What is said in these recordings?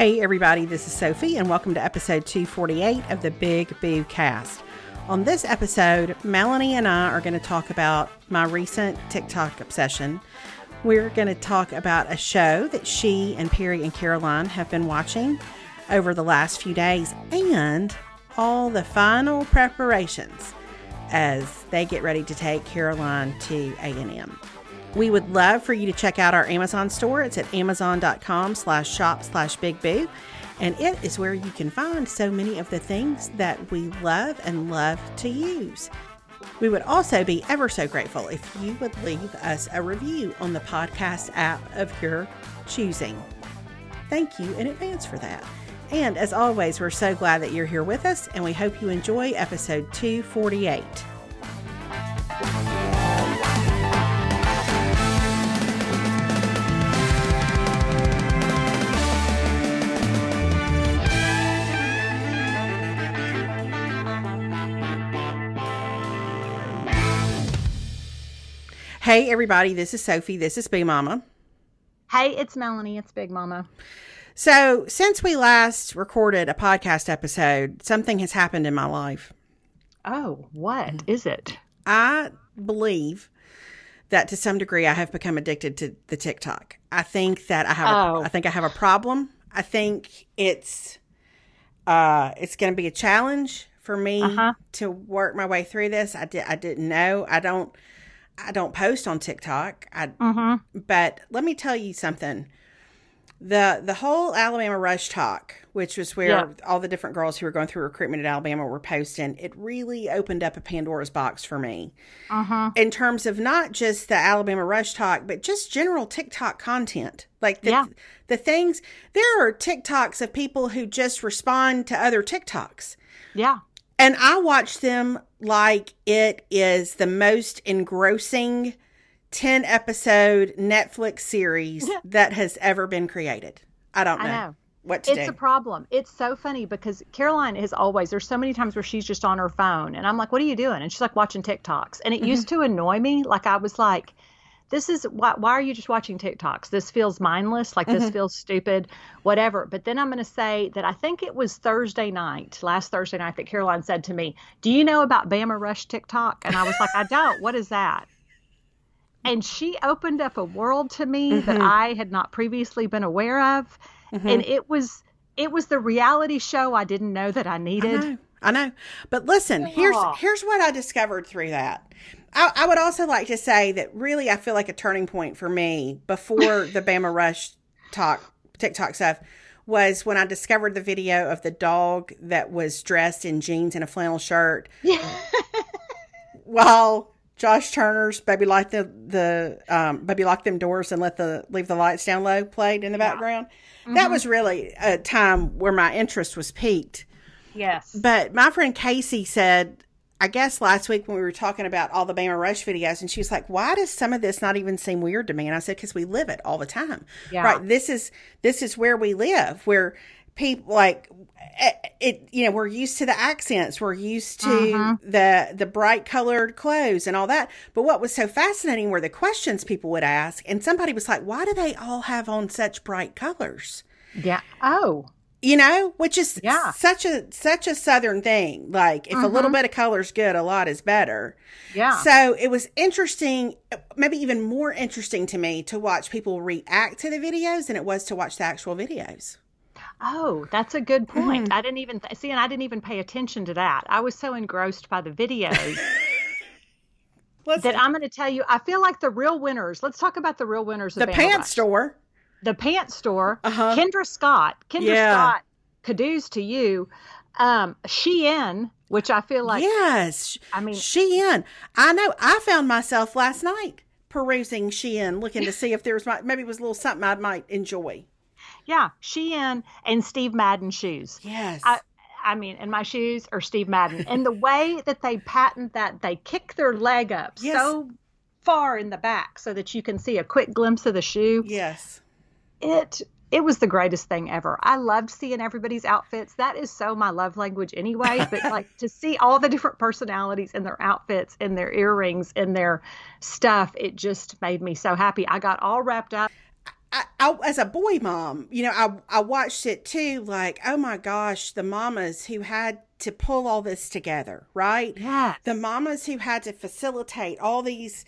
Hey, everybody, this is Sophie, and welcome to episode 248 of the Big Boo Cast. On this episode, Melanie and I are going to talk about my recent TikTok obsession. We're going to talk about a show that she and Perry and Caroline have been watching over the last few days and all the final preparations as they get ready to take Caroline to A&M. We would love for you to check out our Amazon store. It's at amazon.com slash shop slash big boo. And it is where you can find so many of the things that we love and love to use. We would also be ever so grateful if you would leave us a review on the podcast app of your choosing. Thank you in advance for that. And as always, we're so glad that you're here with us, and we hope you enjoy episode 248. Hey, everybody, this is Sophie. This is Boo Mama. Hey, it's Melanie. It's Big Mama. So, since we last recorded a podcast episode, something has happened in my life. Oh, what is it? I believe that to some degree I have become addicted to the TikTok. I think that I have Oh. a, I think I have a problem. I think it's uh it's going to be a challenge for me Uh-huh. to work my way through this. I did I didn't know. I don't I don't post on TikTok. I Mm-hmm. but let me tell you something. The the whole Alabama rush Tok, which was where Yeah. all the different girls who were going through recruitment at Alabama were posting, it really opened up a Pandora's box for me Uh-huh. in terms of not just the Alabama rush Tok, but just general TikTok content. Like the Yeah. the things there are TikToks of people who just respond to other TikToks. Yeah. And I watch them like it is the most engrossing 10 episode Netflix series that has ever been created. I don't know, I know. what to It's do. a problem. It's so funny because Caroline is always, there's so many times where she's just on her phone and I'm like, what are you doing? And she's like watching TikToks. And it used Mm-hmm. to annoy me. Like I was like, this is why, why are you just watching TikToks? This feels mindless. Like Mm-hmm. this feels stupid, whatever. But then I'm going to say that I think it was Thursday night, last Thursday night, that Caroline said to me, Do you know about Bama Rush TikTok? And I was like, I don't. What is that? And she opened up a world to me that Mhm. I had not previously been aware of. Mhm. And it was it was the reality show I didn't know that I I needed. know, I know. But listen, here's here's what I discovered through that. I, I would also like to say that really I feel like a turning point for me before the Bama Rush Tok TikTok stuff was when I discovered the video of the dog that was dressed in jeans and a flannel shirt Yeah. while Josh Turner's "Baby Lock the the um, Baby Lock Them Doors and Let the Leave the Lights Down Low" played in the background. That was really a time where my interest was piqued. yes. But my friend Casey said, I guess last week when we were talking about all the Bama Rush videos, and she was like, "Why does some of this not even seem weird to me?" And I said, "Because we live it all the time, Yeah. right? This is this is where we live, where people like it. You know, we're used to the accents, we're used to Mm-hmm. the the bright colored clothes and all that. But what was so fascinating were the questions people would ask, and somebody was like, "Why do they all have on such bright colors?" Yeah. Oh. You know which is Yeah. such a such a southern thing like if a little bit of color is good a lot is better Yeah. so it was interesting maybe even more interesting to me to watch people react to the videos than it was to watch the actual videos Oh, that's a good point. Mm-hmm. I didn't even th- see, and I didn't even pay attention to that. I was so engrossed by the videos that I'm going to tell you. I feel like the real winners. Let's talk about the real winners the pants store the pants store, Uh-huh. Kendra Scott. Kendra Yeah. Scott, kudos to you. Um, Shein, which I feel like, yes I mean, shein i know i found myself last night perusing shein looking to see if there was my, maybe it was a little something i might enjoy yeah, Shein and Steve Madden shoes. yes I, I mean, and my shoes are Steve Madden. And the way that they patent that, they kick their leg up Yes. so far in the back so that you can see a quick glimpse of the shoe. yes It it was the greatest thing ever. I loved seeing everybody's outfits. That is so my love language anyway. But like to see all the different personalities in their outfits and their earrings and their stuff, it just made me so happy. I got all wrapped up. I, I, as a boy mom, you know, I I watched it too. Like, oh my gosh, the mamas who had to pull all this together, right? Yeah. The mamas who had to facilitate all these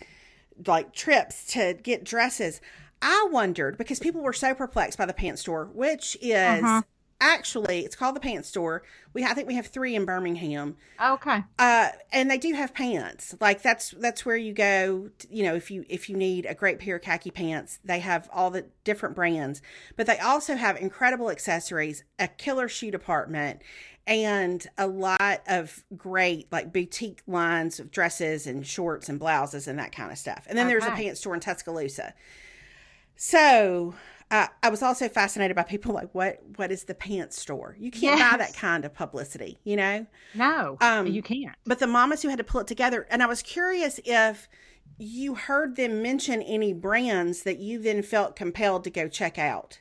like trips to get dresses. I wondered because people were so perplexed by the pants store, which is uh-huh. actually it's called the pants store. We I think we have three in Birmingham. Okay. Uh, and they do have pants. Like that's that's where you go. To, you know, if you if you need a great pair of khaki pants, they have all the different brands. But they also have incredible accessories, a killer shoe department, and a lot of great like boutique lines of dresses and shorts and blouses and that kind of stuff. And then okay. there's a pants store in Tuscaloosa. So uh, I was also fascinated by people like what what is the pants store? You can't yes. buy that kind of publicity, you know? No, um, you can't. But the mamas who had to pull it together, and I was curious if you heard them mention any brands that you then felt compelled to go check out.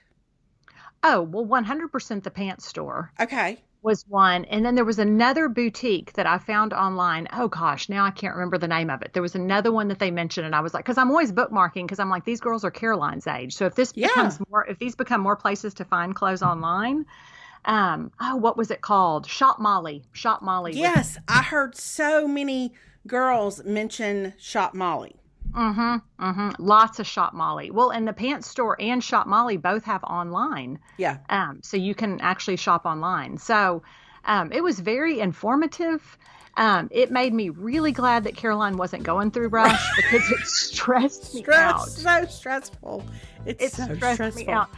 Oh well, one hundred percent the pants store. Okay was one. And then there was another boutique that I found online. Oh gosh, now I can't remember the name of it. There was another one that they mentioned, and I was like, because I'm always bookmarking because I'm like, these girls are Caroline's age. So if this yeah. becomes more, if these become more places to find clothes online, um, oh, what was it called? Shop Molly. Shop Molly. Yes, I heard so many girls mention Shop Molly. Mm-hmm. Mm-hmm. Lots of Shop Molly. Well, and the pants store and Shop Molly both have online. Yeah. Um, so you can actually shop online. So um, it was very informative. Um, it made me really glad that Caroline wasn't going through rush because it stressed me Stress, out. So stressful. It's it so stressed stressful. me out.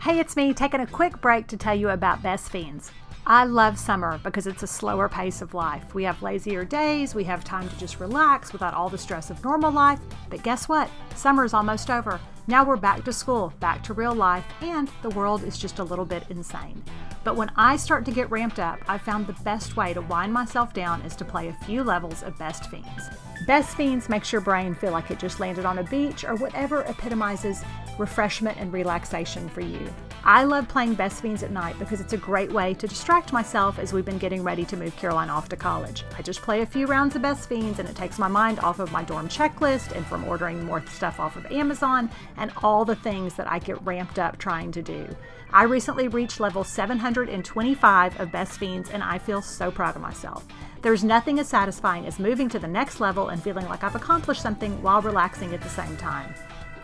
Hey, it's me taking a quick break to tell you about Best Fiends. I love summer because it's a slower pace of life. We have lazier days, we have time to just relax without all the stress of normal life. But guess what? Summer is almost over. Now we're back to school, back to real life, and the world is just a little bit insane. But when I start to get ramped up, I found the best way to wind myself down is to play a few levels of Best Fiends. Best Fiends makes your brain feel like it just landed on a beach or whatever epitomizes refreshment and relaxation for you. I love playing Best Fiends at night because it's a great way to distract myself as we've been getting ready to move Caroline off to college. I just play a few rounds of Best Fiends and it takes my mind off of my dorm checklist and from ordering more stuff off of Amazon and all the things that I get ramped up trying to do. I recently reached level 725 of Best Fiends and I feel so proud of myself. There's nothing as satisfying as moving to the next level and feeling like I've accomplished something while relaxing at the same time.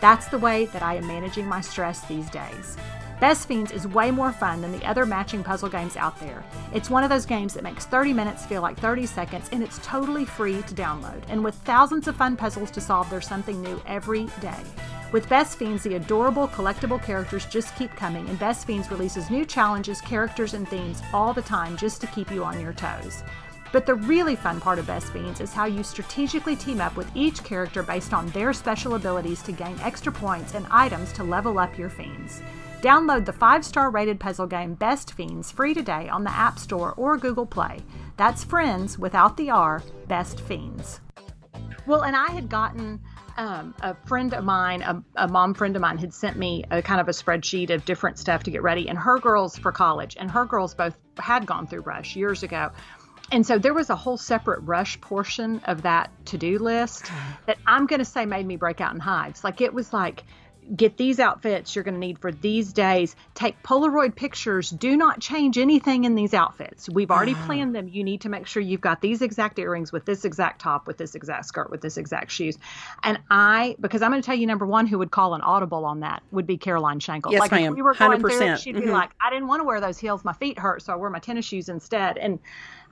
That's the way that I am managing my stress these days. Best Fiends is way more fun than the other matching puzzle games out there. It's one of those games that makes 30 minutes feel like 30 seconds, and it's totally free to download. And with thousands of fun puzzles to solve, there's something new every day. With Best Fiends, the adorable collectible characters just keep coming, and Best Fiends releases new challenges, characters, and themes all the time just to keep you on your toes. But the really fun part of Best Fiends is how you strategically team up with each character based on their special abilities to gain extra points and items to level up your fiends. Download the five star rated puzzle game Best Fiends free today on the App Store or Google Play. That's Friends without the R, Best Fiends. Well, and I had gotten um, a friend of mine, a, a, mom friend of mine, had sent me a kind of a spreadsheet of different stuff to get ready, and her girls for college, and her girls both had gone through Rush years ago. And so there was a whole separate rush portion of that to do list that I'm going to say made me break out in hives. Like it was like, get these outfits you're going to need for these days. Take Polaroid pictures. Do not change anything in these outfits. We've already uh-huh. planned them. You need to make sure you've got these exact earrings with this exact top, with this exact skirt, with this exact shoes. And I, because I'm going to tell you, number one, who would call an audible on that would be Caroline Shankle. Yes, like ma'am. If we were going 100%. through it, she'd mm-hmm. be like, I didn't want to wear those heels. My feet hurt, so I wore my tennis shoes instead. And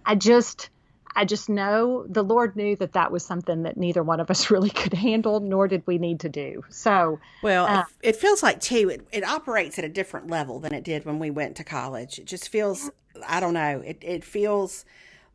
I just I just know the Lord knew that that was something that neither one of us really could handle, nor did we need to do. So, well, uh, it, feels like too, it, it operates at a different level than it did when we went to college. It just feels, I don't know, it, it feels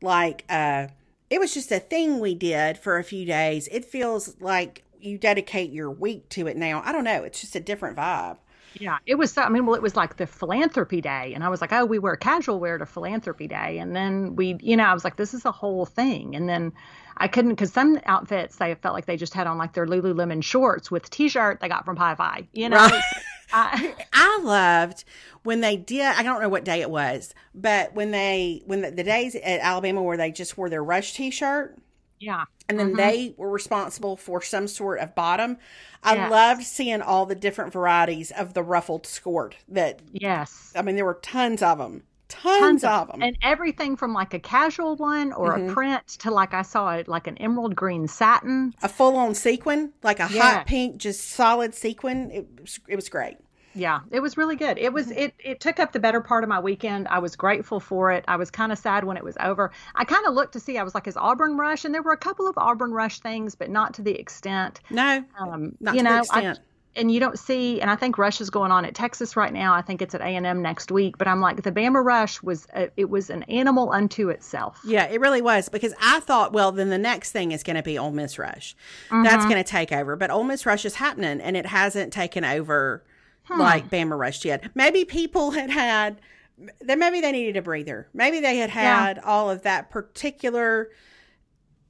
like uh, it was just a thing we did for a few days. It feels like you dedicate your week to it now. I don't know. It's just a different vibe. Yeah, it was. So, I mean, well, it was like the philanthropy day, and I was like, oh, we wear casual wear to philanthropy day, and then we, you know, I was like, this is a whole thing, and then I couldn't because some outfits they felt like they just had on like their Lululemon shorts with t-shirt they got from Pi Phi, you know. Right. I, I loved when they did. I don't know what day it was, but when they when the, the days at Alabama where they just wore their rush t-shirt Yeah. And then Mhm. they were responsible for some sort of bottom. I Yes. loved seeing all the different varieties of the ruffled skirt that, Yes. I mean, there were tons of them. Tons, Tons of them. And everything from like a casual one or Mhm. a print to like I saw it like an emerald green satin. a full on sequin, like a Yeah. hot pink, just solid sequin. It it was great. Yeah, it was really good. It was Mm-hmm. it it took up the better part of my weekend. I was grateful for it. I was kind of sad when it was over. I kind of looked to see. I was like, is Auburn Rush? And there were a couple of Auburn Rush things, but not to the extent. No, Um, not you to know, the I- extent. and you don't see. And I think Rush is going on at Texas right now. I think it's at A and M next week. But I'm like, the Bama Rush was a, it was an animal unto itself. Yeah, it really was because I thought, well, then the next thing is going to be Ole Miss Rush. Mm-hmm. That's going to take over, but Ole Miss Rush is happening, and it hasn't taken over Hmm. like Bama Rush yet. Maybe people had had, then maybe they needed a breather. Maybe they had Yeah. had all of that particular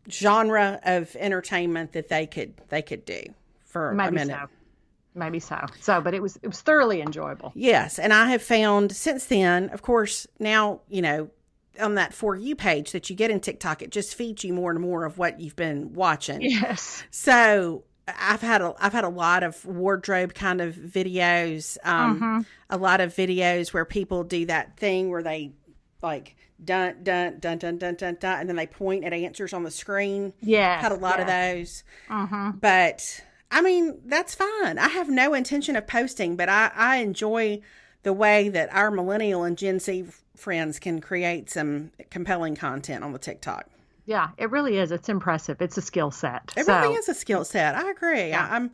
genre of entertainment that they could they could do for a Maybe minute. so. Maybe so. So, but it was it was thoroughly enjoyable. Yes, and I have found since then, of course, now, you know, on that for you page that you get in TikTok, it just feeds you more and more of what you've been watching. Yes. So I've had a I've had a lot of wardrobe kind of videos, um, Mhm. a lot of videos where people do that thing where they like dun dun dun dun dun dun dun, and then they point at answers on the screen. Yes. Had a lot of those. Mm-hmm. But I mean, that's fine. I have no intention of posting, but I, I enjoy the way that our millennial and Gen Z friends can create some compelling content on the TikTok. Yeah, it really is. It's impressive. It's a skill set. It so, really is a skill set. I agree. Yeah. I, I'm,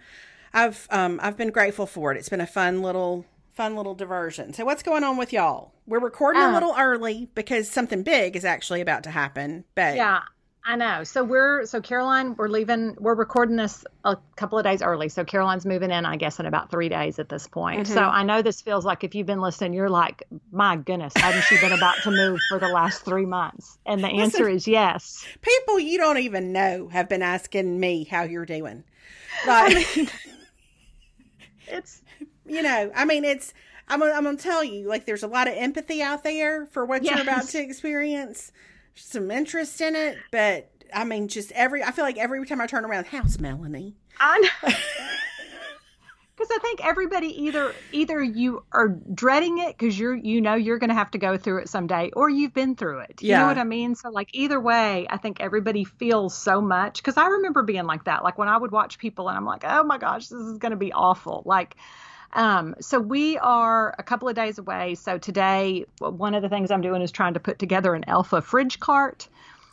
I've, um, I've been grateful for it. It's been a fun little, fun little diversion. So what's going on with y'all? We're recording a Uh, little early because something big is actually about to happen. But Yeah, I know. So we're so Caroline, we're leaving. We're recording this a couple of days early. So Caroline's moving in, I guess, in about three days at this point. So Mhm. I know this feels like if you've been listening, you're like, my goodness, hadn't she been about to move for the last three months? And the answer is yes. people you don't even know have been asking me how you're doing. Like, It's you know, I mean, it's. I'm, I'm gonna tell you, like, there's a lot of empathy out there for what you're about to experience, some interest in it, but I mean, just every. I feel like every time I turn around, how's Melanie? I know. Because I think everybody either either you are dreading it because you're you know you're going to have to go through it someday, or you've been through it. You Yeah. know what I mean? So like either way, I think everybody feels so much. Because I remember being like that. Like when I would watch people and I'm like, oh my gosh, this is going to be awful. Like. Um, so we are a couple of days away. So today, one of the things I'm doing is trying to put together an Elfa fridge cart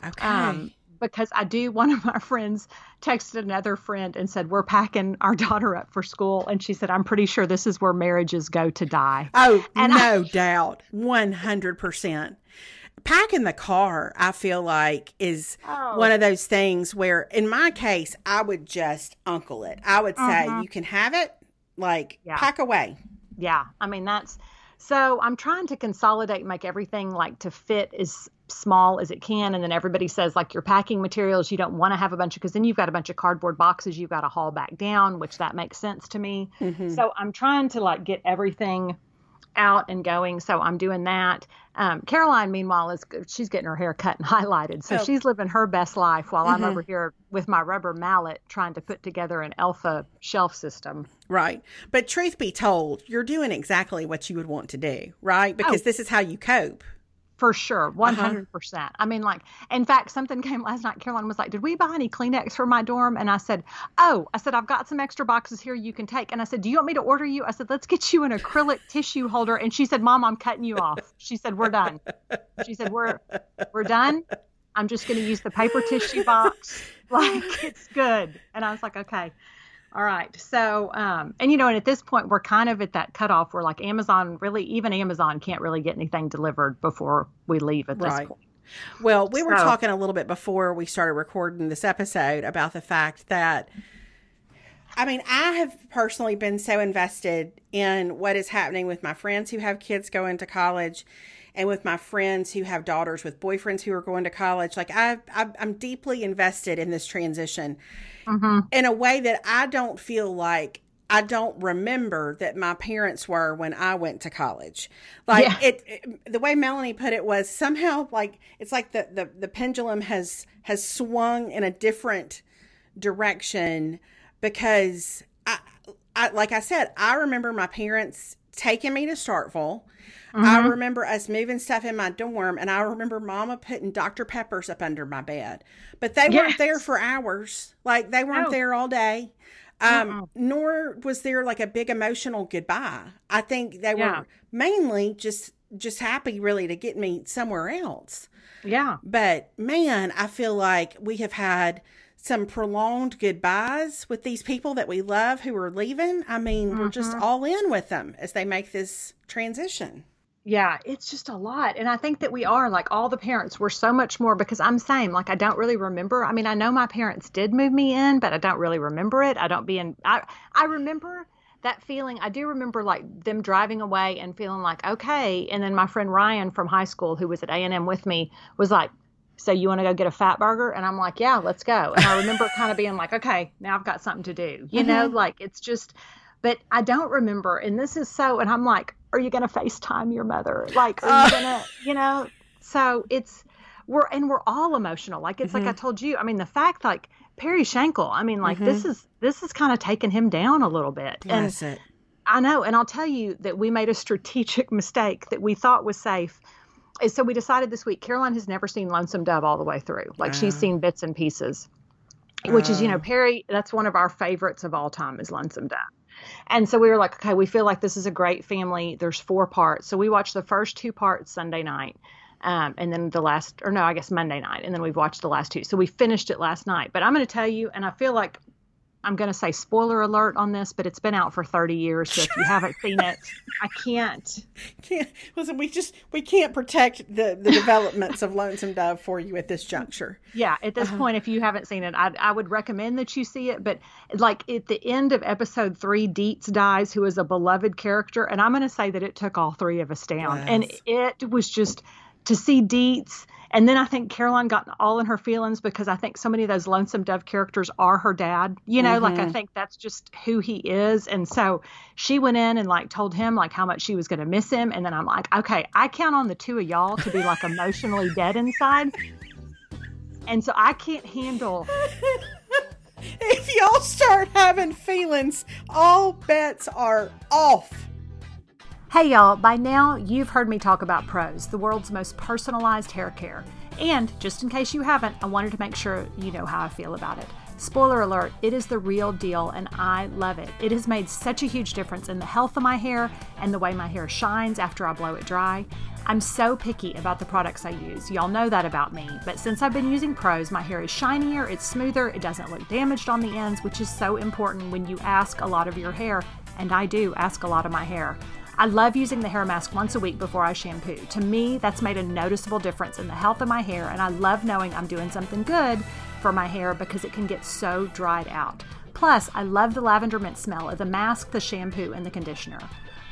Okay. um, because I do. One of my friends texted another friend and said, We're packing our daughter up for school. And she said, I'm pretty sure this is where marriages go to die. oh, and no doubt, one hundred percent. Packing the car, I feel like, is Oh. one of those things where, in my case, I would just uncle it. I would say, Mhm. you can have it, like, Yeah. pack away. Yeah. I mean, that's so I'm trying to consolidate make everything like to fit as small as it can. And then everybody says, like, your packing materials, you don't want to have a bunch of, because then you've got a bunch of cardboard boxes you've got to haul back down, which that makes sense to me. Mhm. So I'm trying to like get everything out and going. So I'm doing that. Um, Caroline, meanwhile, is she's getting her hair cut and highlighted. So Oh. she's living her best life while I'm Mhm. over here with my rubber mallet trying to put together an Elfa shelf system. Right. But truth be told, you're doing exactly what you would want to do, right? Because Oh. this is how you cope. For sure, uh-huh. 100%. I mean, like, in fact, something came last night. Caroline was like, Did we buy any Kleenex for my dorm? And I said, Oh, I said, I've got some extra boxes here you can take. And I said, Do you want me to order you? I said, Let's get you an acrylic tissue holder. And she said, Mom, I'm cutting you off. She said, We're done. She said, We're we're done. I'm just going to use the paper tissue box. Like, it's good. And I was like, Okay. All right. So, um, and you know, and at this point, we're kind of at that cutoff where like Amazon really, even Amazon can't really get anything delivered before we leave at this Right. point. Well, we were So- talking a little bit before we started recording this episode about the fact that, I mean, I have personally been so invested in what is happening with my friends who have kids going to college and with my friends who have daughters with boyfriends who are going to college. Like, I, I, I'm deeply invested in this transition Mm-hmm. in a way that I don't feel like I don't remember that my parents were when I went to college. Like Yeah. it, it- the way Melanie put it was somehow like it's like the, the the pendulum has has swung in a different direction because I, I like I said, I remember my parents taking me to Starkville. I remember us moving stuff in my dorm, and I remember Mama putting Dr. Peppers up under my bed. But they weren't there for hours. Like they weren't there all day. Um, nor was there like a big emotional goodbye. I think they Yeah. were mainly just just happy really to get me somewhere else. Yeah. But man, I feel like we have had some prolonged goodbyes with these people that we love who are leaving. I mean, we're just mm-hmm. all in with them as they make this transition. Yeah, it's just a lot. And I think that we are like all the parents were so much more because I'm same. Like I don't really remember. I mean, I know my parents did move me in, but I don't really remember it. I don't be in I I remember that feeling. I do remember like them driving away and feeling like, okay. And then my friend Ryan from high school who was at A&M with me was like, so you want to go get a fat burger? And I'm like, yeah, let's go. And I remember kind of being like, okay, now I've got something to do. You know, mm-hmm. like it's just but I don't remember. And this is so, and I'm like, are you going to FaceTime your mother? Like, are you going to, you know? So it's, we're, and we're all emotional. Like, it's like I mm-hmm. told you, I mean, the fact, like, Perry Shankle, I mean, like, this mm-hmm. is, this is kind of taking him down a little bit. And it. I know. And I'll tell you that we made a strategic mistake that we thought was safe. So we decided this week, Caroline has never seen Lonesome Dove all the way through. Like, she's seen bits and pieces, which is, you know, Perry, that's one of our favorites of all time is Lonesome Dove. And so we were like, okay, we feel like this is a great family. There's four parts. So we watched the first two parts Sunday night. Um, and then the last, or no, I guess Monday night. And then we've watched the last two. So we finished it last night. But I'm going to tell you, and I feel like I'm going to say spoiler alert on this, but it's been out for 30 years. So if you haven't seen it, I can't. Can't, listen, we just we can't protect the the developments of Lonesome Dove for you at this juncture. Yeah, at this uh-huh. point, if you haven't seen it, I, I would recommend that you see it. But like at the end of episode three, Deets dies, who is a beloved character, and I'm going to say that it took all three of us down, and it was just to see Deets. And then I think Caroline got all in her feelings because I think so many of those Lonesome Dove characters are her dad. You know, like I mm-hmm. think that's just who he is. And so she went in and like told him like how much she was going to miss him. And then I'm like, okay, I count on the two of y'all to be like emotionally dead inside. And so I can't handle If y'all start having feelings, all bets are off. Hey y'all, by now you've heard me talk about Prose, the world's most personalized hair care. And just in case you haven't, I wanted to make sure you know how I feel about it. Spoiler alert, it is the real deal and I love it. It has made such a huge difference in the health of my hair and the way my hair shines after I blow it dry. I'm so picky about the products I use. Y'all know that about me. But since I've been using Prose, my hair is shinier, it's smoother, it doesn't look damaged on the ends, which is so important when you ask a lot of your hair. And I do ask a lot of my hair. I love using the hair mask once a week before I shampoo. To me, that's made a noticeable difference in the health of my hair, and I love knowing I'm doing something good for my hair because it can get so dried out. Plus, I love the lavender mint smell of the mask, the shampoo, and the conditioner.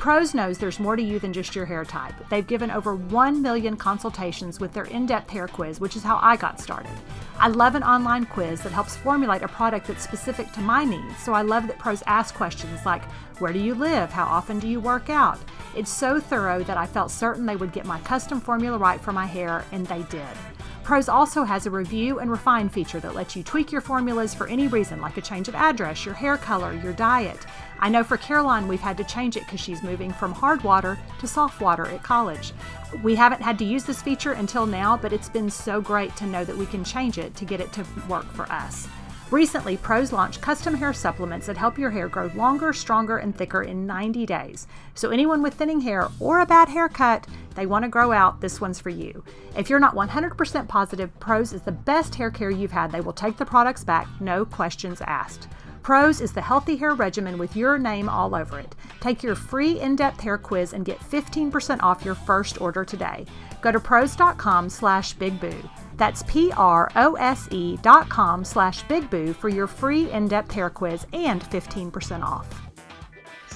Prose knows there's more to you than just your hair type. They've given over 1 million consultations with their in depth hair quiz, which is how I got started. I love an online quiz that helps formulate a product that's specific to my needs, so I love that Prose ask questions like Where do you live? How often do you work out? It's so thorough that I felt certain they would get my custom formula right for my hair, and they did. Prose also has a review and refine feature that lets you tweak your formulas for any reason, like a change of address, your hair color, your diet. I know for Caroline, we've had to change it because she's moving from hard water to soft water at college. We haven't had to use this feature until now, but it's been so great to know that we can change it to get it to work for us. Recently, Prose launched custom hair supplements that help your hair grow longer, stronger, and thicker in 90 days. So, anyone with thinning hair or a bad haircut, they want to grow out, this one's for you. If you're not 100% positive Prose is the best hair care you've had, they will take the products back, no questions asked. Prose is the healthy hair regimen with your name all over it. Take your free in-depth hair quiz and get 15% off your first order today. Go to prose.com slash bigboo. That's P-R-O-S-E dot com slash bigboo for your free in-depth hair quiz and 15% off.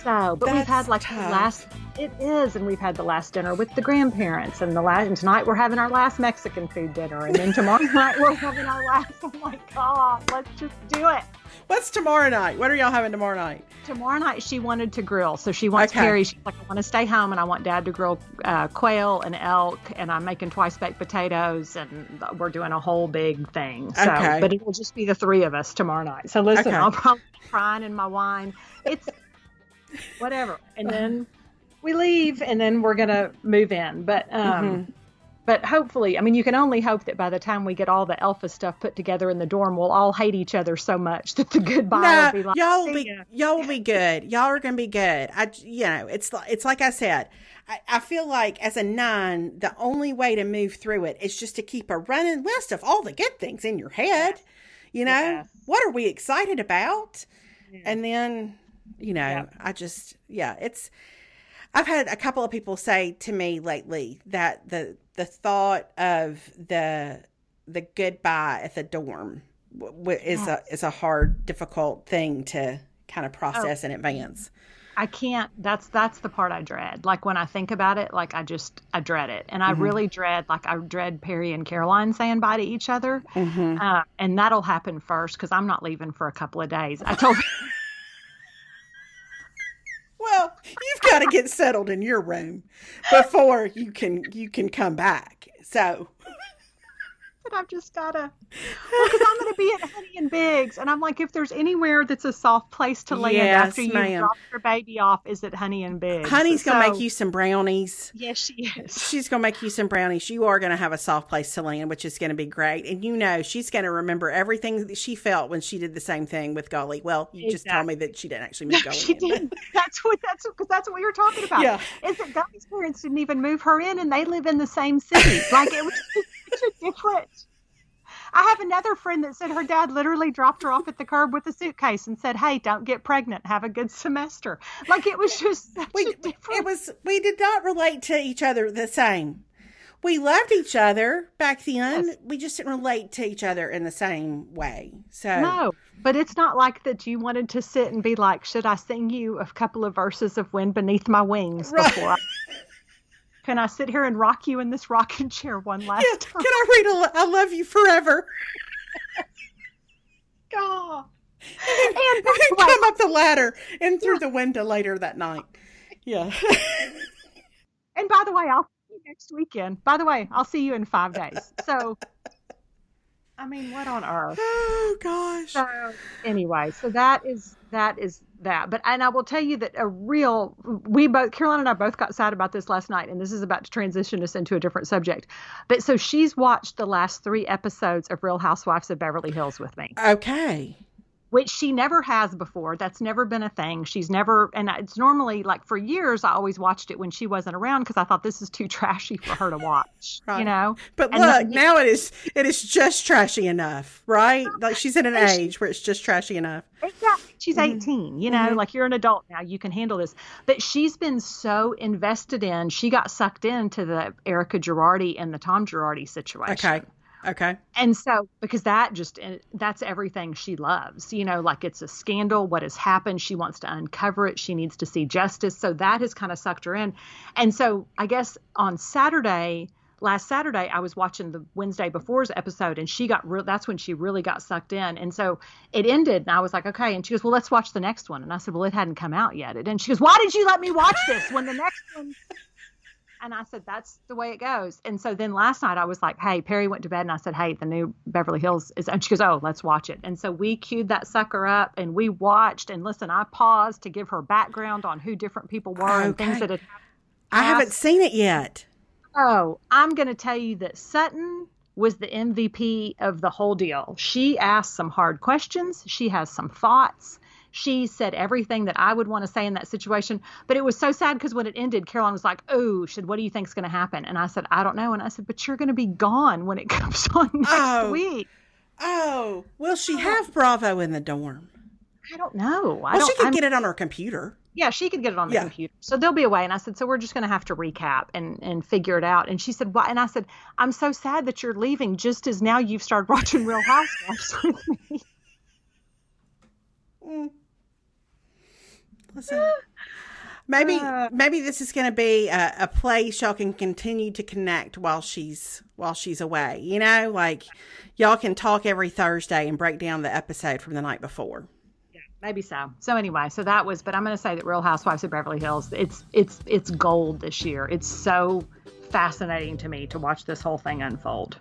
So, but we've had like the last. It is, and we've had the last dinner with the grandparents, and the last. And tonight we're having our last Mexican food dinner, and then tomorrow night we're having our last. Oh my God, let's just do it. What's tomorrow night? What are y'all having tomorrow night? Tomorrow night she wanted to grill, so she wants Okay. Perry. She's like, I want to stay home, and I want Dad to grill uh, quail and elk, and I'm making twice baked potatoes, and we're doing a whole big thing. So, Okay. but it will just be the three of us tomorrow night. So listen, Okay. I'll probably be crying in my wine. It's whatever, and then we leave, and then we're gonna move in. But um, Mhm. but hopefully, I mean, you can only hope that by the time we get all the Elfa stuff put together in the dorm, we'll all hate each other so much that the goodbye No, will be like, y'all will be ya." y'all will be good. Y'all are gonna be good. I you know it's like it's like I said. I, I feel like as a nine, the only way to move through it is just to keep a running list of all the good things in your head. You know, Yes. what are we excited about? Yeah. And then, you know. I just yeah, it's I've had a couple of people say to me lately that the the thought of the the goodbye at the dorm w- w- is a is a hard, difficult thing to kind of process in advance. I can't. That's that's the part I dread. Like when I think about it, like I just I dread it, and I Mm-hmm. really dread like I dread Perry and Caroline saying bye to each other, Mm-hmm. uh, and that'll happen first because I'm not leaving for a couple of days. I told Well, you've got to get settled in your room before you can you can come back. So that I've just gotta because I'm gonna be at Honey and Biggs, and I'm like, if there's anywhere that's a soft place to land Yes, after you ma'am. drop your baby off, is it Honey and Biggs? Honey's gonna make you some brownies. Yes, she is. She's gonna make you some brownies. You are gonna have a soft place to land, which is gonna be great. And you know she's gonna remember everything that she felt when she did the same thing with Golly. Well, you just told me that she didn't actually move No, Golly. she didn't. That's what that's because that's what we were talking about. Yeah. Is that Gully's parents didn't even move her in, and they live in the same city. Like it was just such a different. I have another friend that said her dad literally dropped her off at the curb with a suitcase and said, "Hey, don't get pregnant. Have a good semester." Like it was just we, different. it was we did not relate to each other the same. We loved each other back then. Yes. We just didn't relate to each other in the same way. So no, but it's not like that. You wanted to sit and be like, "Should I sing you a couple of verses of "Wind Beneath My Wings" Right. before?" I... Can I sit here and rock you in this rocking chair one last Yeah, time? can I read a, I love you forever? God. And, And why- come up the ladder and through the window later that night. Yeah. And by the way, I'll see you next weekend. By the way, I'll see you in five days. So, I mean, what on earth? oh gosh. So, anyway, so that is that is that. But and I will tell you that a real we both Caroline and I both got sad about this last night, and this is about to transition us into a different subject. But so she's watched the last three episodes of Real Housewives of Beverly Hills with me. Okay. Which she never has before. That's never been a thing. She's never, and it's normally like for years, I always watched it when she wasn't around because I thought this is too trashy for her to watch, Right. you know? But And look, now it is it is just trashy enough, right? Like she's in an And she- age where it's just trashy enough. Exactly. She's Mhm. 18, you know, Mhm. like you're an adult now, you can handle this. But she's been so invested in, she got sucked into the Erika Girardi and the Tom Girardi situation. Okay. Okay. And so, because that just, eh, that's everything she loves, you know, like it's a scandal, what has happened. She wants to uncover it. She needs to see justice. So that has kind of sucked her in. And so, I guess on Saturday, last Saturday, I was watching the Wednesday before's episode and she got real, that's when she really got sucked in. And so it ended and I was like, okay. And she goes, well, let's watch the next one. And I said, well, it hadn't come out yet. And she goes, why did you let me watch this when the next one and I said, that's the way it goes. And so then last night I was like, hey, Perry went to bed and I said, hey, the new Beverly Hills is, and she goes, oh, let's watch it. And so we queued that sucker up and we watched. And listen, I paused to give her background on who different people were and things that had I haven't seen it yet. Oh, I'm going to tell you that Sutton was the MVP of the whole deal. She asked some hard questions. She has some thoughts. She said everything that I would want to say in that situation. But it was so sad because when it ended, Caroline was like, Oh, should what do you think's going to happen? And I said, I don't know. And I said, But you're going to be gone when it comes on next Oh. week. Oh, will she have Bravo in the dorm? I don't know. I Well, don't. she could I'm- get it on her computer. yeah, she could get it on the Yeah. computer. So they'll be away. And I said, so we're just going to have to recap and, and figure it out. And she said, why? And I said, I'm so sad that you're leaving just as now you've started watching Real Housewives with me. Mm. Listen. Maybe uh, maybe this is going to be a, a, place y'all can continue to connect while she's while she's away. You know, like y'all can talk every Thursday and break down the episode from the night before. Yeah, maybe so. So anyway, so that was. But I'm going to say that Real Housewives of Beverly Hills. It's it's it's gold this year. It's so fascinating to me to watch this whole thing unfold.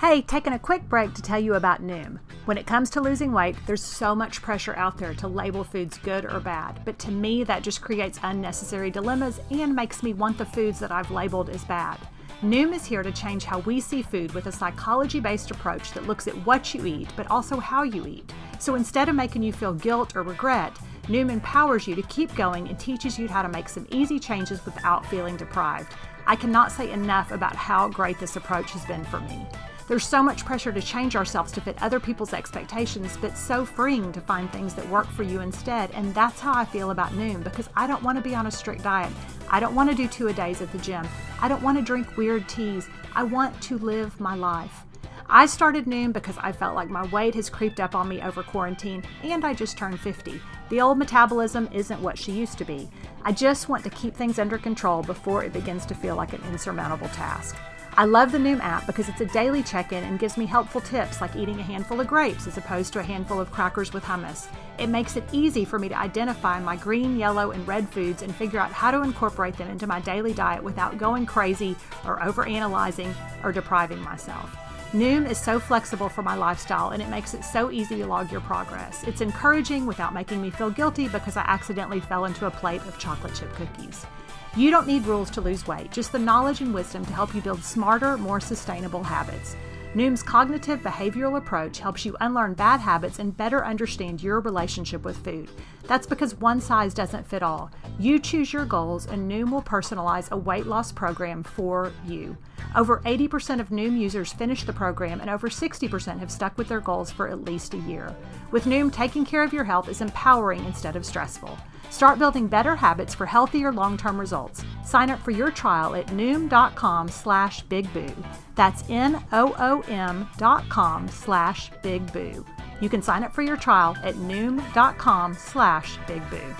Hey, taking a quick break to tell you about Noom. When it comes to losing weight, there's so much pressure out there to label foods good or bad, but to me, that just creates unnecessary dilemmas and makes me want the foods that I've labeled as bad. Noom is here to change how we see food with a psychology based approach that looks at what you eat, but also how you eat. So instead of making you feel guilt or regret, Noom empowers you to keep going and teaches you how to make some easy changes without feeling deprived. I cannot say enough about how great this approach has been for me. There's so much pressure to change ourselves to fit other people's expectations, but so freeing to find things that work for you instead. And that's how I feel about Noom because I don't want to be on a strict diet. I don't want to do two a days at the gym. I don't want to drink weird teas. I want to live my life. I started Noom because I felt like my weight has creeped up on me over quarantine and I just turned 50. The old metabolism isn't what she used to be. I just want to keep things under control before it begins to feel like an insurmountable task. I love the Noom app because it's a daily check in and gives me helpful tips like eating a handful of grapes as opposed to a handful of crackers with hummus. It makes it easy for me to identify my green, yellow, and red foods and figure out how to incorporate them into my daily diet without going crazy or overanalyzing or depriving myself. Noom is so flexible for my lifestyle and it makes it so easy to log your progress. It's encouraging without making me feel guilty because I accidentally fell into a plate of chocolate chip cookies. You don't need rules to lose weight, just the knowledge and wisdom to help you build smarter, more sustainable habits. Noom's cognitive behavioral approach helps you unlearn bad habits and better understand your relationship with food. That's because one size doesn't fit all. You choose your goals, and Noom will personalize a weight loss program for you. Over 80% of Noom users finish the program, and over 60% have stuck with their goals for at least a year. With Noom, taking care of your health is empowering instead of stressful. Start building better habits for healthier long-term results. Sign up for your trial at noom.com slash bigboo. That's N-O-O-M dot com slash bigboo. You can sign up for your trial at noom.com slash bigboo.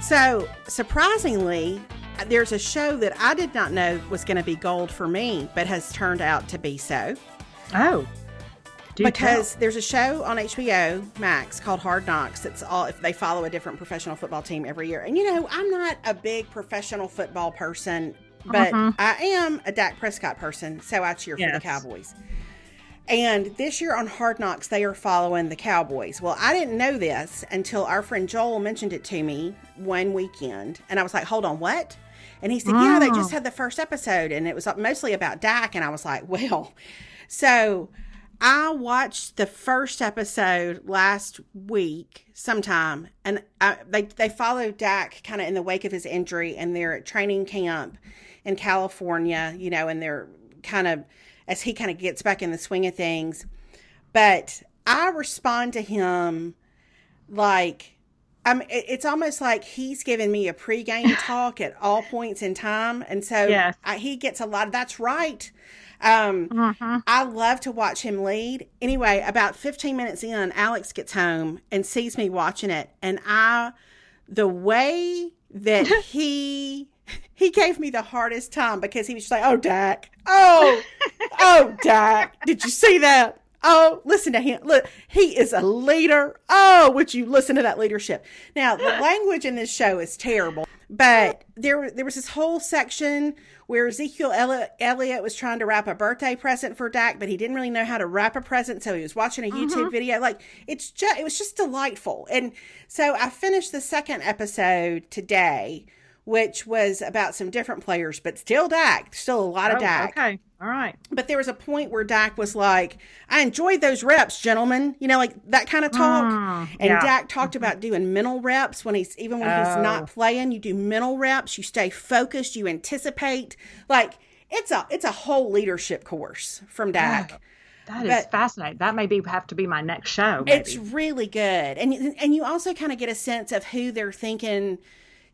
So, surprisingly, there's a show that I did not know was going to be gold for me, but has turned out to be so. Oh. Do because tell. there's a show on HBO Max called Hard Knocks. It's all if they follow a different professional football team every year. And you know, I'm not a big professional football person, but uh-huh. I am a Dak Prescott person, so I cheer yes. for the Cowboys. And this year on Hard Knocks, they are following the Cowboys. Well, I didn't know this until our friend Joel mentioned it to me one weekend. And I was like, hold on, what? And he said, yeah, they just oh. had the first episode and it was mostly about Dak. And I was like, well, so I watched the first episode last week sometime, and I, they they followed Dak kind of in the wake of his injury, and they're at training camp in California, you know, and they're kind of as he kind of gets back in the swing of things. But I respond to him like I'm. It's almost like he's giving me a pregame talk at all points in time, and so yes. I, he gets a lot. Of, that's right. Um, mm-hmm. I love to watch him lead. Anyway, about 15 minutes in, Alex gets home and sees me watching it, and I, the way that he he gave me the hardest time because he was just like, "Oh, Dak, oh, oh, Dak, did you see that? Oh, listen to him. Look, he is a leader. Oh, would you listen to that leadership? Now, the language in this show is terrible, but there there was this whole section where Ezekiel Elliott was trying to wrap a birthday present for Dak, but he didn't really know how to wrap a present, so he was watching a YouTube mm-hmm. video. Like it's just it was just delightful. And so I finished the second episode today, which was about some different players, but still Dak, still a lot of oh, Dak. Okay. All right. But there was a point where Dak was like, I enjoyed those reps, gentlemen. You know, like that kind of talk. Mm, and yeah. Dak talked mm-hmm. about doing mental reps when he's, even when oh. he's not oh. playing, you do mental reps, you stay focused, you anticipate. Like it's a, it's a whole leadership course from Dak. Oh, that is but fascinating. That may be have to be my next show. Maybe. It's really good. And, and you also kind of get a sense of who they're thinking –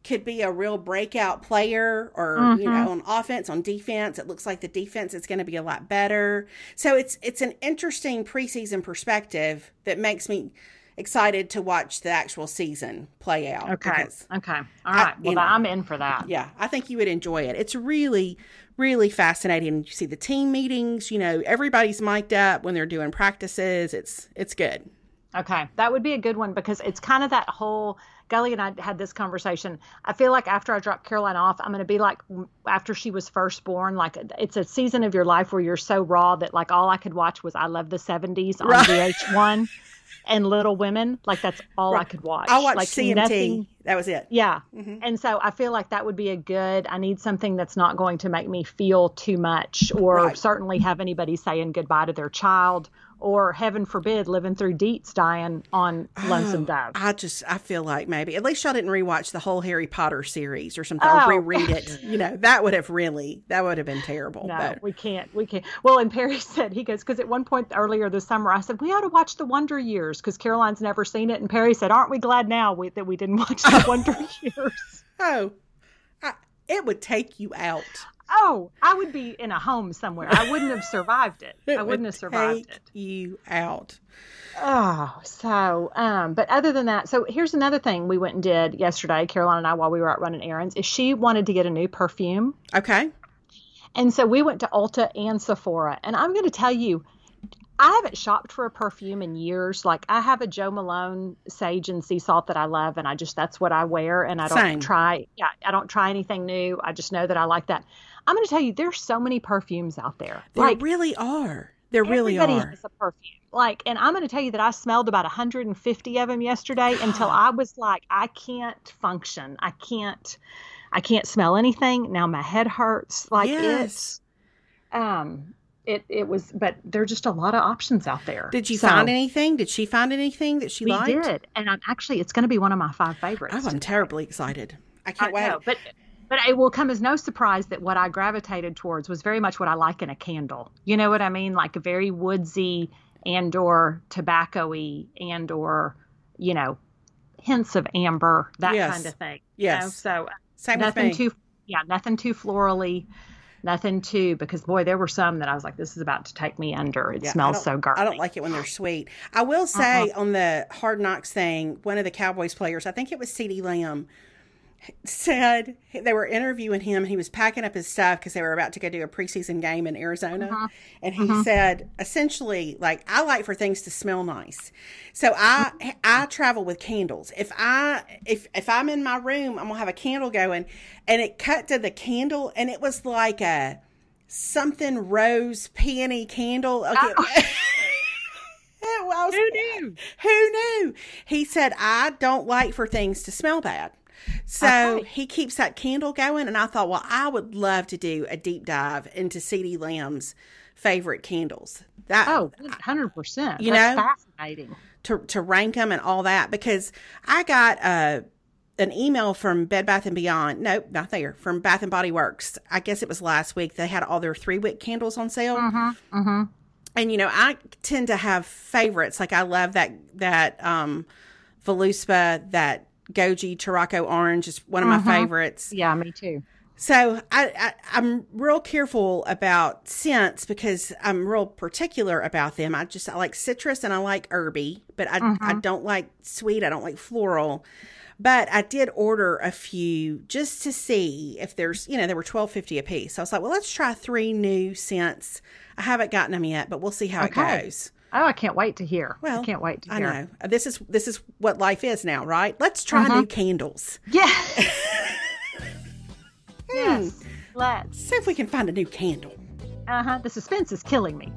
could be a real breakout player or mm-hmm. you know on offense on defense it looks like the defense is going to be a lot better so it's it's an interesting preseason perspective that makes me excited to watch the actual season play out. Okay. Okay. All right. you well, know. I'm in for that. yeah, I think you would enjoy it. It's really, really fascinating. You see the team meetings. You know, everybody's mic'd up when they're doing practices. It's it's good. Okay, that would be a good one because it's kind of that whole. Gully and I had this conversation. I feel like after I drop Caroline off, I'm going to be like after she was first born. Like it's a season of your life where you're so raw that like all I could watch was I Love the '70s on Right. VH1 and Little Women. Like that's all I could watch. I watched like CMT. nothing- That was it. Yeah. Mhm. And so I feel like that would be a good, I need something that's not going to make me feel too much or Right. certainly have anybody saying goodbye to their child or heaven forbid living through Deets dying on Lonesome Oh, Dove. I just I feel like maybe at least y'all didn't rewatch the whole Harry Potter series or something Oh. or reread it. You know that would have really that would have been terrible. No, but we can't. We can't. Well, and Perry said he goes because at one point earlier this summer I said we ought to watch the Wonder Years because Caroline's never seen it, and Perry said, "Aren't we glad now we, that we didn't watch the Wonder Years?" oh, I, it would take you out. Oh, I would be in a home somewhere. I wouldn't have survived it. It I wouldn't would have survived take it. You out. Oh, so um, but other than that, so here's another thing we went and did yesterday, Caroline and I, while we were out running errands, is she wanted to get a new perfume, Okay. and so we went to Ulta and Sephora, and I'm going to tell you, I haven't shopped for a perfume in years. Like I have a Jo Malone Sage and Sea Salt that I love, and I just that's what I wear, and I don't Same. try. Yeah, I don't try anything new. I just know that I like that. I'm going to tell you, there's so many perfumes out there. There like really are. There really Everybody are. has a perfume. Like, and I'm going to tell you that I smelled about 150 of them yesterday until I was like, I can't function. I can't, I can't smell anything. Now my head hurts. Like Yes. it's, um, it, it was, but there are just a lot of options out there. Did you So, find anything? Did she find anything that she liked? We liked? did. And I'm actually, it's going to be one of my five favorites. Oh, I'm terribly excited. I I can't wait. know, but but it will come as no surprise that what I gravitated towards was very much what I like in a candle. You know what I mean? Like a very woodsy and or tobacco-y and or, you know, hints of amber, that Yes. kind of thing. you know? Yes. So uh, Same with nothing too yeah, nothing too florally. Nothing too because boy, there were some that I was like, this is about to take me under. It Yeah, smells so garlic. I don't like it when they're sweet. I will uh-huh. say on the Hard Knocks thing, one of the Cowboys players, I think it was CeeDee Lamb, said they were interviewing him. He was packing up his stuff because they were about to go do a preseason game in Arizona, uh-huh. and he uh-huh. said essentially, like, I like for things to smell nice, so I I travel with candles. If I if if I'm in my room, I'm gonna have a candle going, and it cut to the candle, and it was like a something rose peony candle. Ah. Okay. It was- Who knew? who knew? He said, I don't like for things to smell bad. So Okay. he keeps that candle going. And I thought, well, I would love to do a deep dive into CeeDee Lamb's favorite candles. That Oh, 100%. You That's know? fascinating. to to rank them and all that because I got uh, an email from Bed Bath and Beyond. Nope, not there. From Bath and Body Works. I guess it was last week. They had all their three wick candles on sale. Mm-hmm. Mm-hmm. and you know i tend to have favorites like i love that that um Voluspa, that goji Tarocco orange is one of my uh-huh. favorites Yeah, me too. so I, I i'm real careful about scents because i'm real particular about them i just i like citrus and i like herby but i, I uh-huh. don't like sweet i don't like floral but I did order a few just to see if there's, you know, there were twelve fifty a piece. So I was like, well, let's try three new scents. I haven't gotten them yet, but we'll see how Okay. it goes. Oh, I can't wait to hear. Well, I can't wait to hear. I know uh, this is this is what life is now, right? Let's try uh-huh. new candles. Yeah. Hmm. yes. Let's. See if we can find a new candle. Uh huh. The suspense is killing me.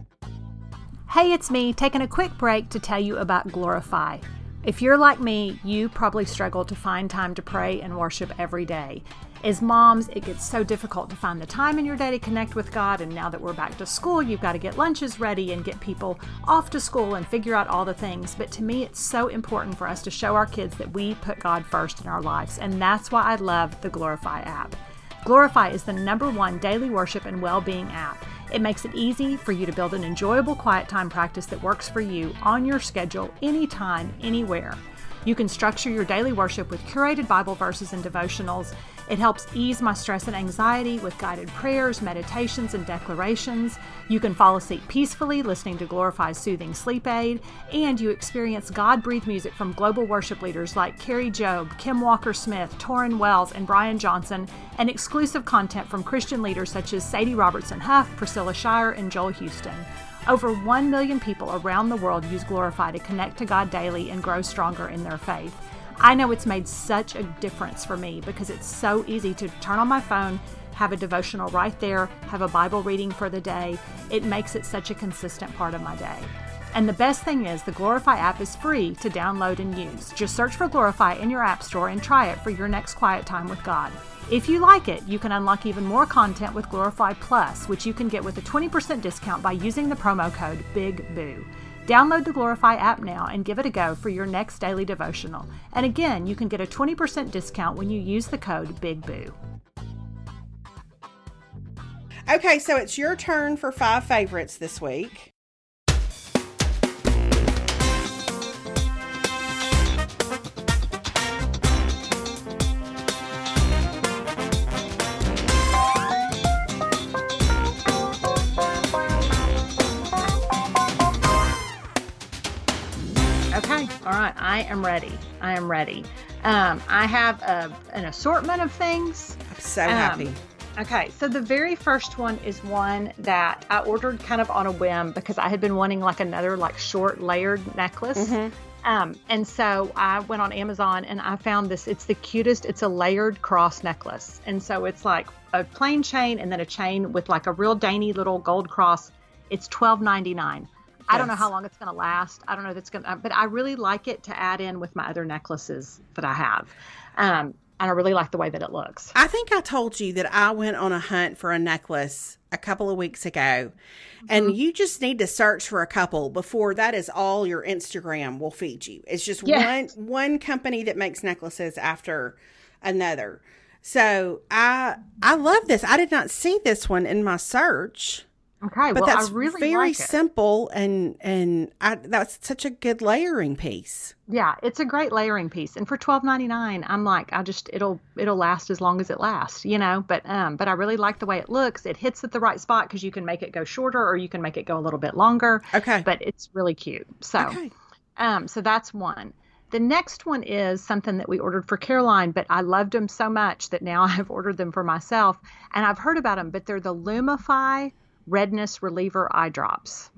Hey, it's me taking a quick break to tell you about Glorify. If you're like me, you probably struggle to find time to pray and worship every day. As moms, it gets so difficult to find the time in your day to connect with God, and now that we're back to school, you've got to get lunches ready and get people off to school and figure out all the things. But to me, it's so important for us to show our kids that we put God first in our lives, and that's why I love the Glorify app. Glorify is the number one daily worship and well being app. It makes it easy for you to build an enjoyable quiet time practice that works for you on your schedule, anytime, anywhere. You can structure your daily worship with curated Bible verses and devotionals. It helps ease my stress and anxiety with guided prayers, meditations, and declarations. You can fall asleep peacefully listening to Glorify's soothing sleep aid, and you experience God breathed music from global worship leaders like Kari Jobe, Kim Walker Smith, Tauren Wells, and Brian Johnson, and exclusive content from Christian leaders such as Sadie Robertson Huff, Priscilla Shirer, and Joel Houston. Over 1 million people around the world use Glorify to connect to God daily and grow stronger in their faith. I know it's made such a difference for me because it's so easy to turn on my phone, have a devotional right there, have a Bible reading for the day. It makes it such a consistent part of my day. And the best thing is, the Glorify app is free to download and use. Just search for Glorify in your App Store and try it for your next quiet time with God. If you like it, you can unlock even more content with Glorify Plus, which you can get with a 20% discount by using the promo code BIGBOO. Download the Glorify app now and give it a go for your next daily devotional. And again, you can get a 20% discount when you use the code BIGBOO. Okay, so it's your turn for five favorites this week. All right, I am ready. I am ready. Um, I have a, an assortment of things. I'm so Um, happy. Okay, so the very first one is one that I ordered kind of on a whim because I had been wanting like another like short layered necklace. Mhm. Um, and so I went on Amazon and I found this. It's the cutest. It's a layered cross necklace. And so it's like a plain chain and then a chain with like a real dainty little gold cross. It's twelve ninety nine. I don't know how long it's going to last. I don't know if it's going to, but I really like it to add in with my other necklaces that I have. Um, and I really like the way that it looks. I think I told you that I went on a hunt for a necklace a couple of weeks ago, and you just need to search for a couple before that is all your Instagram will feed you. It's just Yes. one one company that makes necklaces after another. So I I love this. I did not see this one in my search. Okay, But well, that's I really very like simple and and I, that's such a good layering piece. Yeah, it's a great layering piece, and for twelve ninety nine, I'm like, I just it'll it'll last as long as it lasts, you know. But um, but I really like the way it looks. It hits at the right spot because you can make it go shorter or you can make it go a little bit longer. Okay. But it's really cute. So Okay. um, so that's one. The next one is something that we ordered for Caroline, but I loved them so much that now I've ordered them for myself, and I've heard about them. But they're the Lumify Redness Reliever Eye Drops.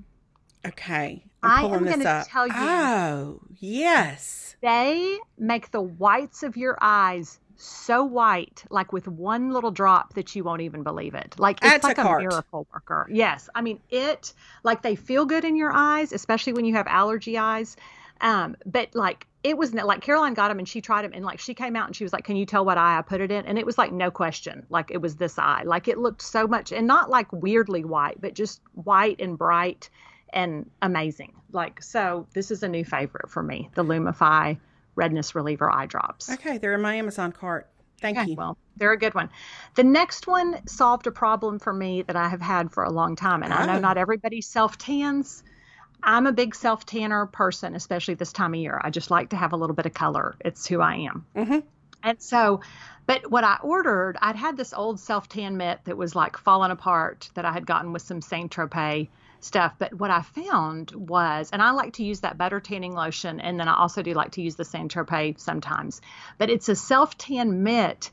Okay. I I'm pulling am gonna tell you- Oh, yes. They make the whites of your eyes so white, like with one little drop that you won't even believe it. Like it's to like a cart. miracle worker. Yes. I mean, it, like they feel good in your eyes, especially when you have allergy eyes. Um, but like it was like Caroline got them and she tried them and like she came out and she was like, "Can you tell what eye I put it in?" And it was like no question, like it was this eye. Like it looked so much and not like weirdly white, but just white and bright and amazing. Like so, this is a new favorite for me, the Lumify Redness Reliever Eye Drops. Okay, they're in my Amazon cart. Thank Okay, you. well, they're a good one. The next one solved a problem for me that I have had for a long time, and I know Oh. not everybody self tans. I'm a big self tanner person, especially this time of year. I just like to have a little bit of color. It's who I am. Mhm. And so, but what I ordered, I'd had this old self tan mitt that was like falling apart that I had gotten with some Saint Tropez stuff. But what I found was, and I like to use that butter tanning lotion, and then I also do like to use the Saint Tropez sometimes. But it's a self tan mitt,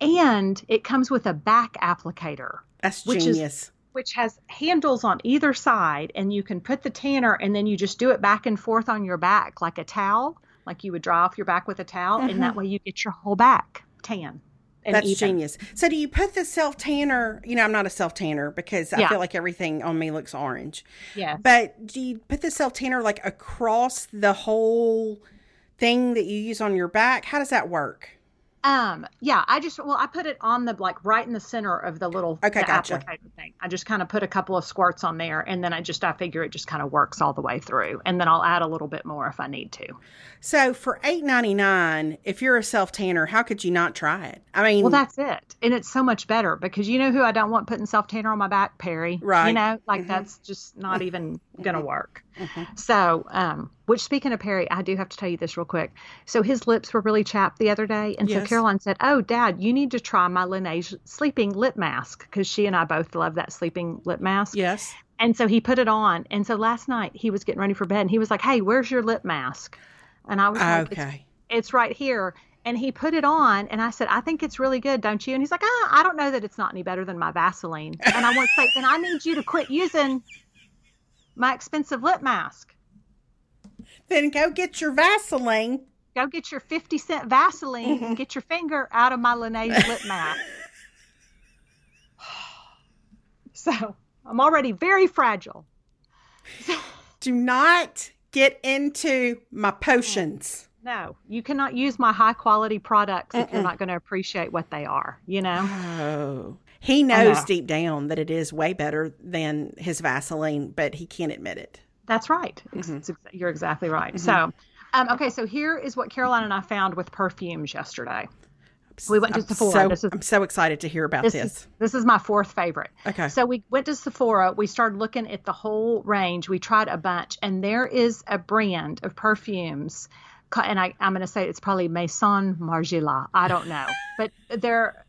and it comes with a back applicator That's Which is- genius. Which has handles on either side and you can put the tanner and then you just do it back and forth on your back like a towel like you would dry off your back with a towel and that uh-huh. way you get your whole back tan and That's even. genius. So do you put the self tanner? You know, I'm not a self tanner because I feel like everything on me looks orange. yeah But do you put the self tanner like across the whole thing that you use on your back? How does that work? Um yeah i just well i put it on the like right in the center of the little Okay, the gotcha. applicator thing i just kind of put a couple of squirts on there and then i just i figure it just kind of works all the way through and then i'll add a little bit more if i need to So for eight ninety nine, if you're a self tanner, how could you not try it? I mean, Well, that's it. And it's so much better because you know who I don't want putting self tanner on my back? Perry. Right. You know, like Mhm. that's just not even going to work. So, um, which speaking of Perry, I do have to tell you this real quick. So his lips were really chapped the other day, and so Caroline said, "Oh, Dad, you need to try my Laneige sleeping lip mask because she and I both love that sleeping lip mask." Yes. And so he put it on, and so last night he was getting ready for bed, and he was like, "Hey, where's your lip mask?" And I was like, "It's Okay. it's right here. And he put it on, and I said, I think it's really good, don't you? And he's like, ah, I don't know that it's not any better than my Vaseline. And I want to say, then I need you to quit using my expensive lip mask. Then go get your Vaseline. Go get your 50 cent Vaseline and mm-hmm. get your finger out of my Laneige lip mask. So I'm already very fragile. Do not get into my potions. Mm. No, you cannot use my high quality products if you're not going to appreciate what they are, you know? Oh. He uh-huh. knows know. deep down that it is way better than his Vaseline, but he can't admit it. That's right. Ex- mm-hmm. You're exactly right. Mm-hmm. So, um, okay, so here is what Caroline and I found with perfumes yesterday. We went to I'm Sephora. So, This is- I'm so excited to hear about This this. is this is my fourth favorite. Okay. So we went to Sephora. We started looking at the whole range. We tried a bunch, and there is a brand of perfumes, and I, I'm going to say it's probably Maison Margiela. I don't know, but they're.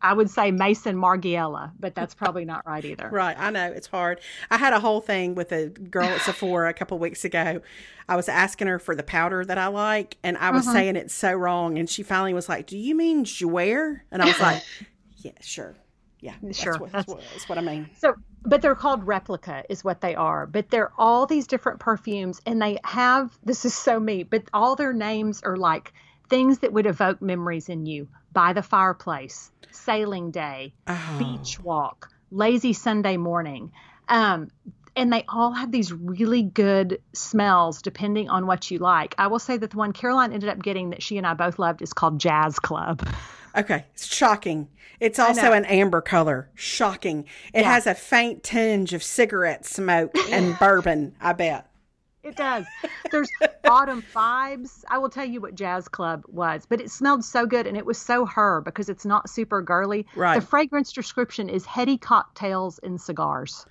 I would say Mason Margiela, but that's probably not right either. Right, I know it's hard. I had a whole thing with a girl at Sephora a couple weeks ago. I was asking her for the powder that I like, and I was uh-huh. saying it so wrong, and she finally was like, "Do you mean Jouer?" And I was like, "Yeah, sure, yeah, that's Sure, what, that's, that's- what, that's what I mean." So, but they're called replica, is what they are. But they're all these different perfumes, and they have this is so me, but all their names are like things that would evoke memories in you by the fireplace, sailing day, Oh, beach walk, lazy Sunday morning. Um, and they all have these really good smells depending on what you like. I will say that the one Caroline ended up getting that she and I both loved is called Jazz Club. okay, it's shocking. It's also an amber color. Shocking. It Yeah. has a faint tinge of cigarette smoke and bourbon. I bet. It does. There's autumn vibes. I will tell you what Jazz Club was, but it smelled so good and it was so her because it's not super girly. Right. The fragrance description is heady cocktails and cigars.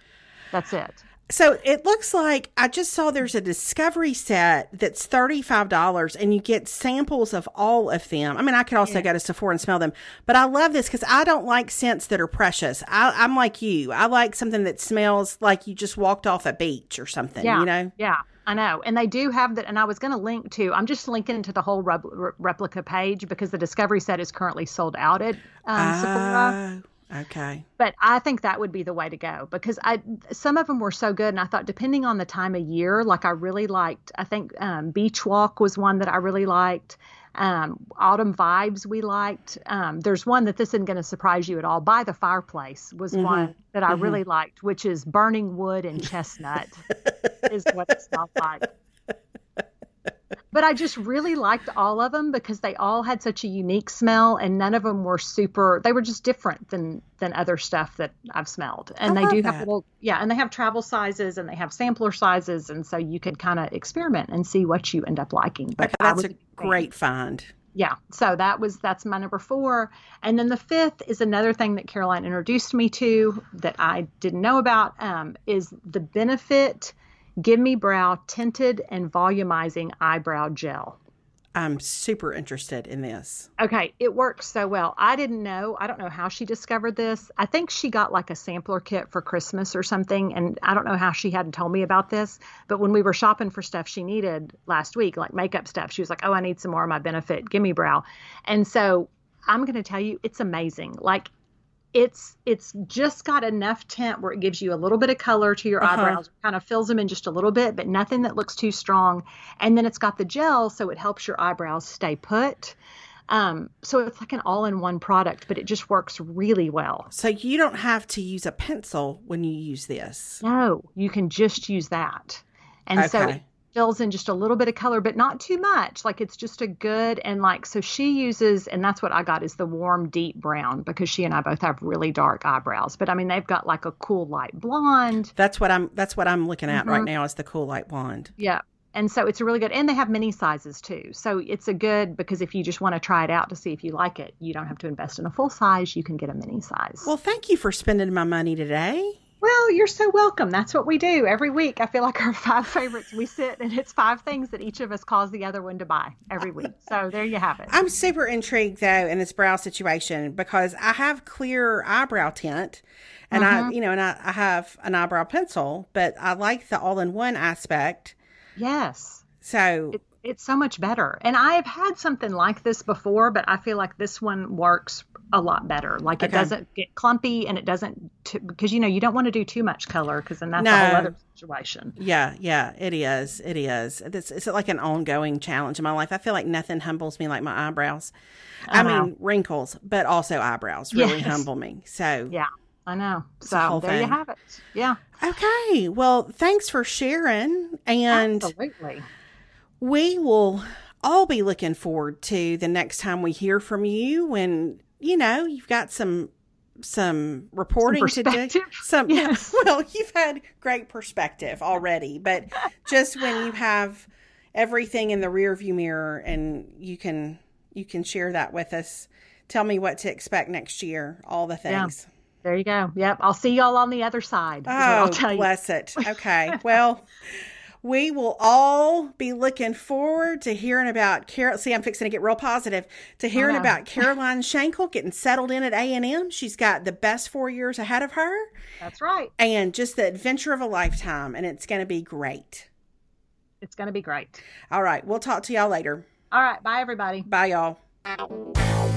That's it. So it looks like I just saw there's a discovery set that's $35 and you get samples of all of them. I mean, I could also go to Sephora and smell them, but I love this because I don't like scents that are precious. I, I'm like you. I like something that smells like you just walked off a beach or something, Yeah. you know? Yeah. I know. And they do have that. And I was going to link to, I'm just linking to the whole re- replica page because the discovery set is currently sold out at um, Sephora. Oh, okay. but I think that would be the way to go because I some of them were so good, and I thought depending on the time of year, like I really liked. I think um, Beach Walk was one that I really liked. Um, Autumn Vibes we liked. Um, there's one that this isn't going to surprise you at all. By the Fireplace was one that I really liked, which is Burning Wood and Chestnut is what it smelled like. But I just really liked all of them because they all had such a unique smell, and none of them were super. They were just different than than other stuff that I've smelled. And I they do that. have little, yeah, and they have travel sizes and they have sampler sizes, and so you could kind of experiment and see what you end up liking. But Okay, that's was a great find. yeah so that was that's my number four and then the fifth is another thing that caroline introduced me to that i didn't know about um, is the benefit Gimme Brow tinted and volumizing eyebrow gel. I'm super interested in this. okay it works so well. I didn't know i don't know how she discovered this. I think she got like a sampler kit for christmas or something and i don't know how she hadn't told me about this but when we were shopping for stuff she needed last week like makeup stuff she was like oh i need some more of my benefit. Gimme brow. And so i'm going to tell you it's amazing. Like it's it's just got enough tint where it gives you a little bit of color to your Uh-huh. eyebrows kind of fills them in just a little bit but nothing that looks too strong and then it's got the gel so it helps your eyebrows stay put um, so it's like an all-in-one product but it just works really well So you don't have to use a pencil when you use this. no you can just use that and so Okay. it fills in just a little bit of color but not too much. Like it's just a good and like so she uses and that's what i got is the warm deep brown because she and i both have really dark eyebrows. But i mean they've got like a cool light blonde. That's what I'm that's what I'm looking at Mm-hmm. right now is the cool light blonde. yeah. And so it's a really good. And they have mini sizes too. So it's a good because if you just want to try it out to see if you like it you don't have to invest in a full size. You can get a mini size. Well, thank you for spending my money today. Well, you're so welcome. That's what we do every week. I feel like our five favorites, we sit and it's five things that each of us cause the other one to buy every week. So there you have it. I'm super intrigued though in this brow situation because I have clear eyebrow tint and I, mm-hmm. you know, and I, I have an eyebrow pencil, but I like the all in one aspect. Yes. So It, it's so much better. And I have had something like this before, but I feel like this one works a lot better. Like it doesn't get clumpy and it doesn't, t- because you know, you don't want to do too much color because then that's a whole other situation. Yeah, yeah, it is. It is. It's, it's like an ongoing challenge in my life. I feel like nothing humbles me like my eyebrows. I, I mean, wrinkles, but also eyebrows really Yes. humble me. So, Yeah, I know. So there you have it. Yeah, okay. Well, thanks for sharing. And absolutely. we will all be looking forward to the next time we hear from you when, you know, you've got some some reporting to do. Some Yes. well, you've had great perspective already, but just when you have everything in the rear view mirror and you can you can share that with us. Tell me what to expect next year, all the Yeah. things. There you go. Yep. I'll see y'all on the other side. Oh, bless it. Okay. Well, we will all be looking forward to hearing about Carol. See, I'm fixing to get real positive to hearing know. about Caroline Shankle getting settled in at A and M. She's got the best four years ahead of her, That's right. and just the adventure of a lifetime. And it's going to be great. It's going to be great. All right, we'll talk to y'all later. All right. Bye, everybody. Bye, y'all.